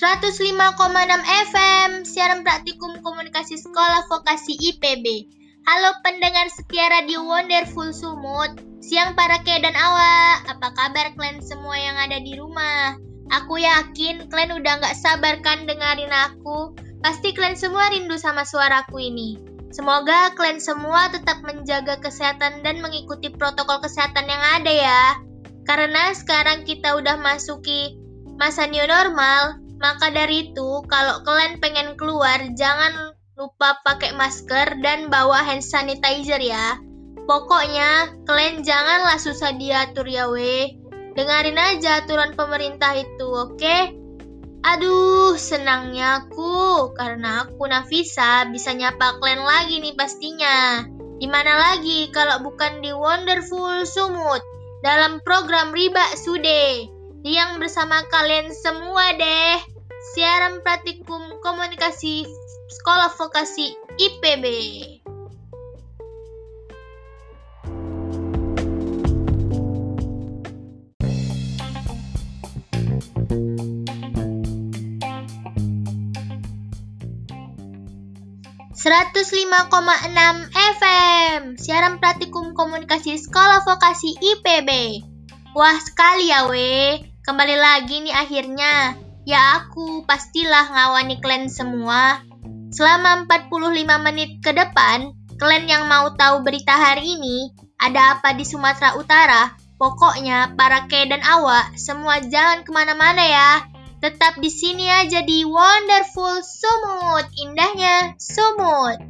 105,6 FM, siaran praktikum komunikasi sekolah vokasi IPB. Halo pendengar setia Radio Wonderful Sumut, siang para ke dan awak, apa kabar kalian semua yang ada di rumah? Aku yakin kalian udah gak sabar kan dengerin aku, pasti kalian semua rindu sama suaraku ini. Semoga kalian semua tetap menjaga kesehatan dan mengikuti protokol kesehatan yang ada ya. Karena sekarang kita udah masuki masa new normal, maka dari itu, kalau kalian pengen keluar, jangan lupa pakai masker dan bawa hand sanitizer ya. Pokoknya, kalian janganlah susah diatur ya we. Dengarin aja aturan pemerintah itu, oke? Okay? Aduh, senangnya aku karena aku Nafisa bisa nyapa kalian lagi nih pastinya. Di mana lagi kalau bukan di Wonderful Sumut dalam program Riba Sude yang bersama kalian semua deh. Siaran praktikum komunikasi Sekolah Vokasi IPB. Enam FM Siaran Praktikum Komunikasi Sekolah Vokasi IPB Wah sekali ya weh Kembali lagi nih akhirnya. Ya aku pastilah ngawani kalian semua. Selama 45 menit ke depan, kalian yang mau tahu berita hari ini, ada apa di Sumatera Utara, pokoknya para ke dan awak semua jangan ke mana-mana ya. Tetap di sini aja di Wonderful Sumut, indahnya Sumut.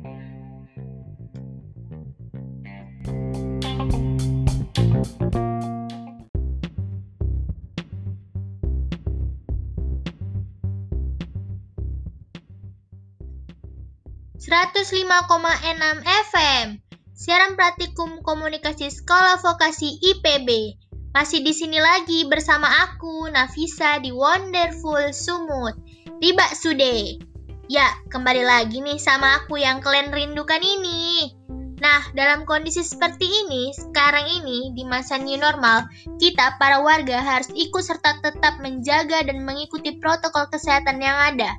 105,6 FM. Siaran praktikum komunikasi Sekolah Vokasi IPB. Masih di sini lagi bersama aku, Nafisa di Wonderful Sumut. Riba Sude. Ya, kembali lagi nih sama aku yang kalian rindukan ini. Nah, dalam kondisi seperti ini, sekarang ini di masa new normal, kita para warga harus ikut serta tetap menjaga dan mengikuti protokol kesehatan yang ada.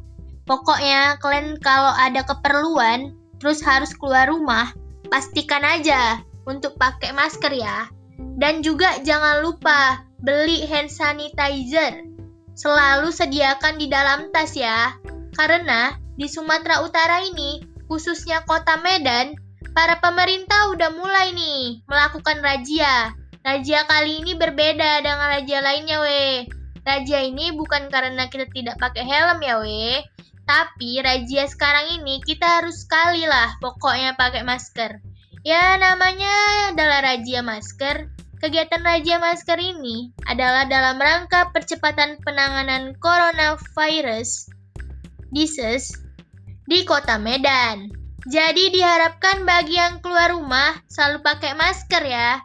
Pokoknya kalian kalau ada keperluan terus harus keluar rumah, pastikan aja untuk pakai masker ya. Dan juga jangan lupa beli hand sanitizer. Selalu sediakan di dalam tas ya. Karena di Sumatera Utara ini, khususnya kota Medan, para pemerintah udah mulai nih melakukan razia. Razia kali ini berbeda dengan razia lainnya, weh. Razia ini bukan karena kita tidak pakai helm ya, weh. Tapi razia sekarang ini kita harus sekali lah pokoknya pakai masker. Ya namanya adalah razia masker. Kegiatan razia masker ini adalah dalam rangka percepatan penanganan coronavirus disease di kota Medan. Jadi diharapkan bagi yang keluar rumah selalu pakai masker ya.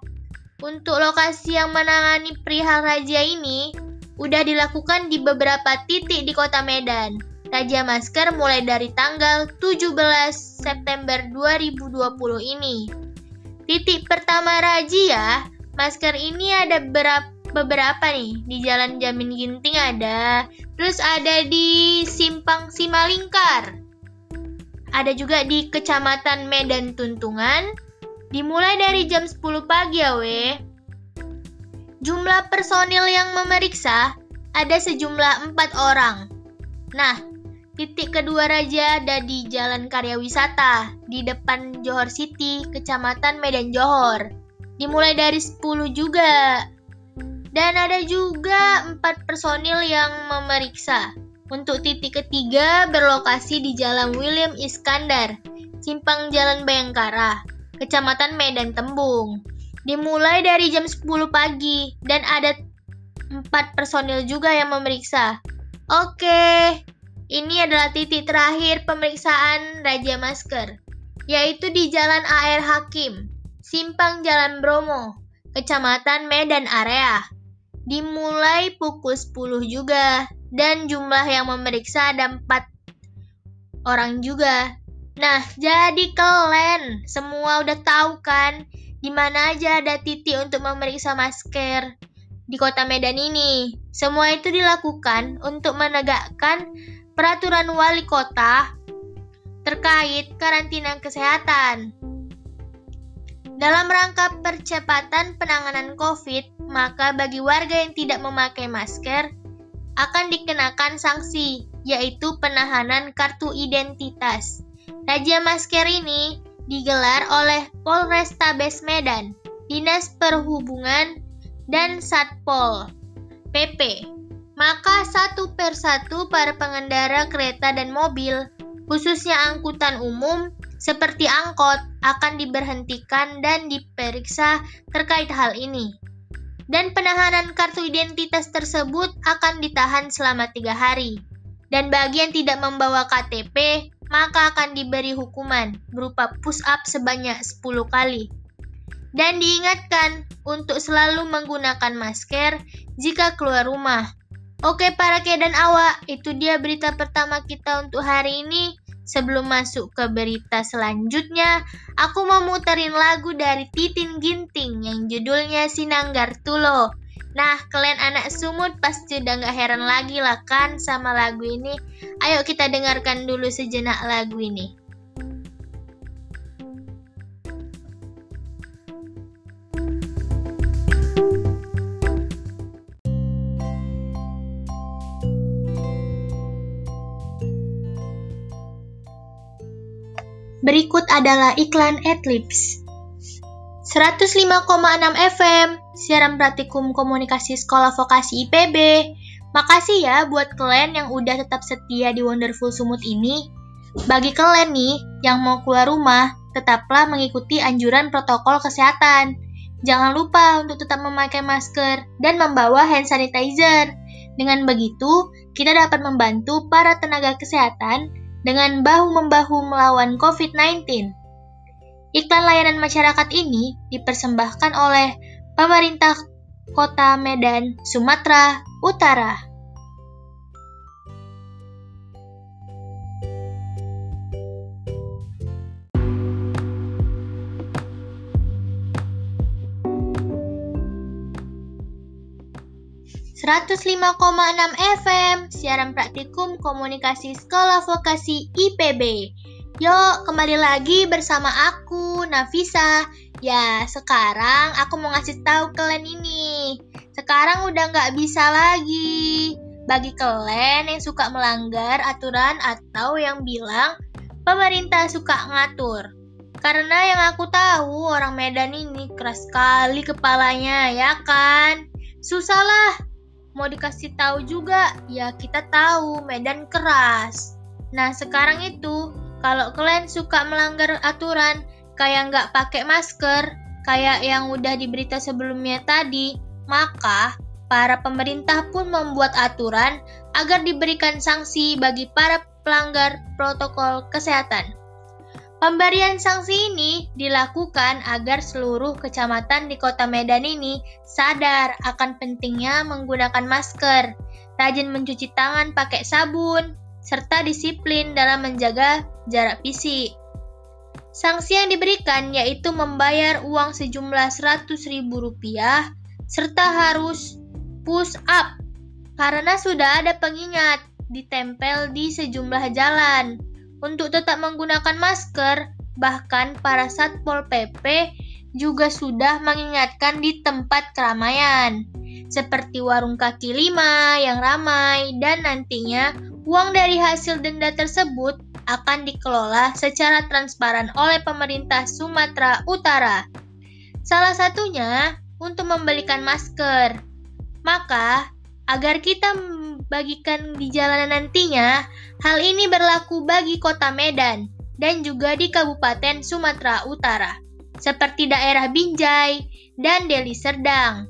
Untuk lokasi yang menangani perihal razia ini udah dilakukan di beberapa titik di kota Medan. Raja Masker mulai dari tanggal 17 September 2020 ini. Titik pertama razia, masker ini ada berapa beberapa nih di Jalan Jamin Ginting ada, terus ada di Simpang Simalingkar. Ada juga di Kecamatan Medan Tuntungan, dimulai dari jam 10 pagi ya we. Jumlah personil yang memeriksa ada sejumlah 4 orang. Nah, Titik kedua raja ada di Jalan Karya Wisata, di depan Johor City, Kecamatan Medan Johor. Dimulai dari 10 juga. Dan ada juga 4 personil yang memeriksa. Untuk titik ketiga berlokasi di Jalan William Iskandar, Simpang Jalan Bayangkara, Kecamatan Medan Tembung. Dimulai dari jam 10 pagi dan ada 4 personil juga yang memeriksa. Oke, ini adalah titik terakhir pemeriksaan Raja Masker, yaitu di Jalan AR Hakim, Simpang Jalan Bromo, Kecamatan Medan Area. Dimulai pukul 10 juga, dan jumlah yang memeriksa ada 4 orang juga. Nah, jadi kalian semua udah tahu kan di mana aja ada titik untuk memeriksa masker. di kota Medan ini. Semua itu dilakukan untuk menegakkan peraturan wali kota terkait karantina kesehatan. Dalam rangka percepatan penanganan COVID, maka bagi warga yang tidak memakai masker akan dikenakan sanksi, yaitu penahanan kartu identitas. Razia masker ini digelar oleh Polrestabes Medan, Dinas Perhubungan, dan Satpol PP. Maka satu persatu para pengendara kereta dan mobil, khususnya angkutan umum, seperti angkot akan diberhentikan dan diperiksa terkait hal ini. Dan penahanan kartu identitas tersebut akan ditahan selama tiga hari. Dan bagi yang tidak membawa KTP, maka akan diberi hukuman berupa push up sebanyak 10 kali. Dan diingatkan untuk selalu menggunakan masker jika keluar rumah. Oke para ke dan awak, itu dia berita pertama kita untuk hari ini. Sebelum masuk ke berita selanjutnya, aku mau muterin lagu dari Titin Ginting yang judulnya Sinanggar Tulo. Nah, kalian anak sumut pasti udah gak heran lagi lah kan sama lagu ini. Ayo kita dengarkan dulu sejenak lagu ini. Berikut adalah iklan Adlibs. 105,6 FM, siaran praktikum komunikasi sekolah vokasi IPB. Makasih ya buat kalian yang udah tetap setia di Wonderful Sumut ini. Bagi kalian nih yang mau keluar rumah, tetaplah mengikuti anjuran protokol kesehatan. Jangan lupa untuk tetap memakai masker dan membawa hand sanitizer. Dengan begitu, kita dapat membantu para tenaga kesehatan dengan bahu-membahu melawan COVID-19. Iklan layanan masyarakat ini dipersembahkan oleh pemerintah Kota Medan, Sumatera Utara. 105,6 FM, siaran praktikum komunikasi sekolah vokasi IPB. Yuk, kembali lagi bersama aku, Nafisa. Ya, sekarang aku mau ngasih tahu kalian ini. Sekarang udah nggak bisa lagi. Bagi kalian yang suka melanggar aturan atau yang bilang pemerintah suka ngatur. Karena yang aku tahu orang Medan ini keras sekali kepalanya, ya kan? Susah lah mau dikasih tahu juga, ya kita tahu Medan keras. Nah sekarang itu, kalau kalian suka melanggar aturan, kayak nggak pakai masker, kayak yang udah diberita sebelumnya tadi, maka para pemerintah pun membuat aturan agar diberikan sanksi bagi para pelanggar protokol kesehatan. Pemberian sanksi ini dilakukan agar seluruh kecamatan di kota Medan ini sadar akan pentingnya menggunakan masker, rajin mencuci tangan pakai sabun, serta disiplin dalam menjaga jarak fisik. Sanksi yang diberikan yaitu membayar uang sejumlah Rp100.000 serta harus push up karena sudah ada pengingat ditempel di sejumlah jalan untuk tetap menggunakan masker, bahkan para Satpol PP juga sudah mengingatkan di tempat keramaian, seperti warung kaki lima yang ramai dan nantinya uang dari hasil denda tersebut akan dikelola secara transparan oleh pemerintah Sumatera Utara. Salah satunya untuk membelikan masker. Maka, agar kita bagikan di jalanan nantinya, hal ini berlaku bagi kota Medan dan juga di Kabupaten Sumatera Utara, seperti daerah Binjai dan Deli Serdang,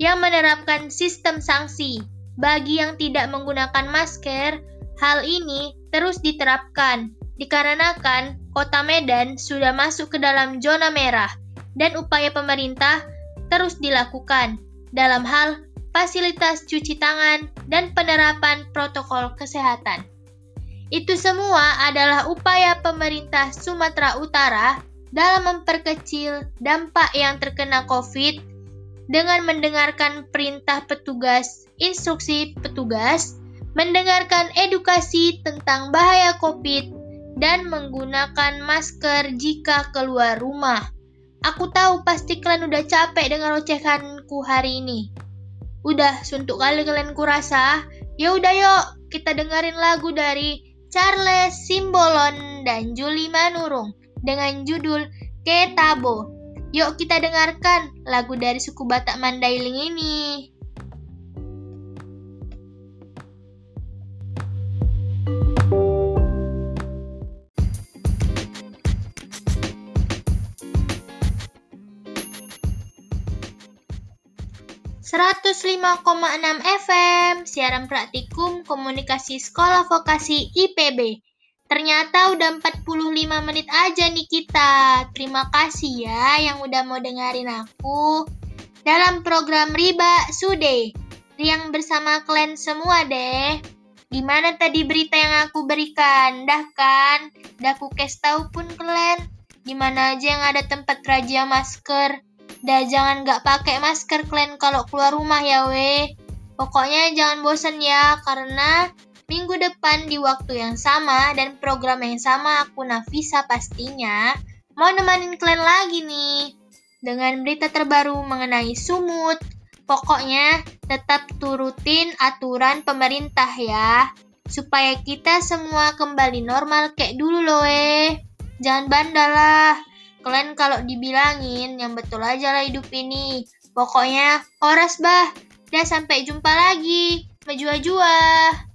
yang menerapkan sistem sanksi bagi yang tidak menggunakan masker. Hal ini terus diterapkan dikarenakan kota Medan sudah masuk ke dalam zona merah dan upaya pemerintah terus dilakukan dalam hal fasilitas cuci tangan, dan penerapan protokol kesehatan. Itu semua adalah upaya pemerintah Sumatera Utara dalam memperkecil dampak yang terkena COVID dengan mendengarkan perintah petugas, instruksi petugas, mendengarkan edukasi tentang bahaya COVID, dan menggunakan masker jika keluar rumah. Aku tahu pasti kalian udah capek dengan ocehanku hari ini. Udah suntuk kali kalian kurasa. Ya udah yuk, kita dengerin lagu dari Charles Simbolon dan Juli Manurung dengan judul Ketabo. Yuk kita dengarkan lagu dari suku Batak Mandailing ini. 105,6 FM, siaran praktikum komunikasi sekolah vokasi IPB. Ternyata udah 45 menit aja nih kita. Terima kasih ya yang udah mau dengerin aku. Dalam program Riba Sude, yang bersama kalian semua deh. Gimana tadi berita yang aku berikan? Dah kan? Dah aku kasih tahu pun kalian. Gimana aja yang ada tempat raja masker? Dah jangan gak pakai masker kalian kalau keluar rumah ya weh. Pokoknya jangan bosan ya karena minggu depan di waktu yang sama dan program yang sama aku Nafisa pastinya mau nemanin kalian lagi nih dengan berita terbaru mengenai sumut. Pokoknya tetap turutin aturan pemerintah ya supaya kita semua kembali normal kayak dulu loh eh. Jangan bandel lah. Kalian kalau dibilangin yang betul aja lah hidup ini. Pokoknya horas bah. Dan sampai jumpa lagi. Majua-jua.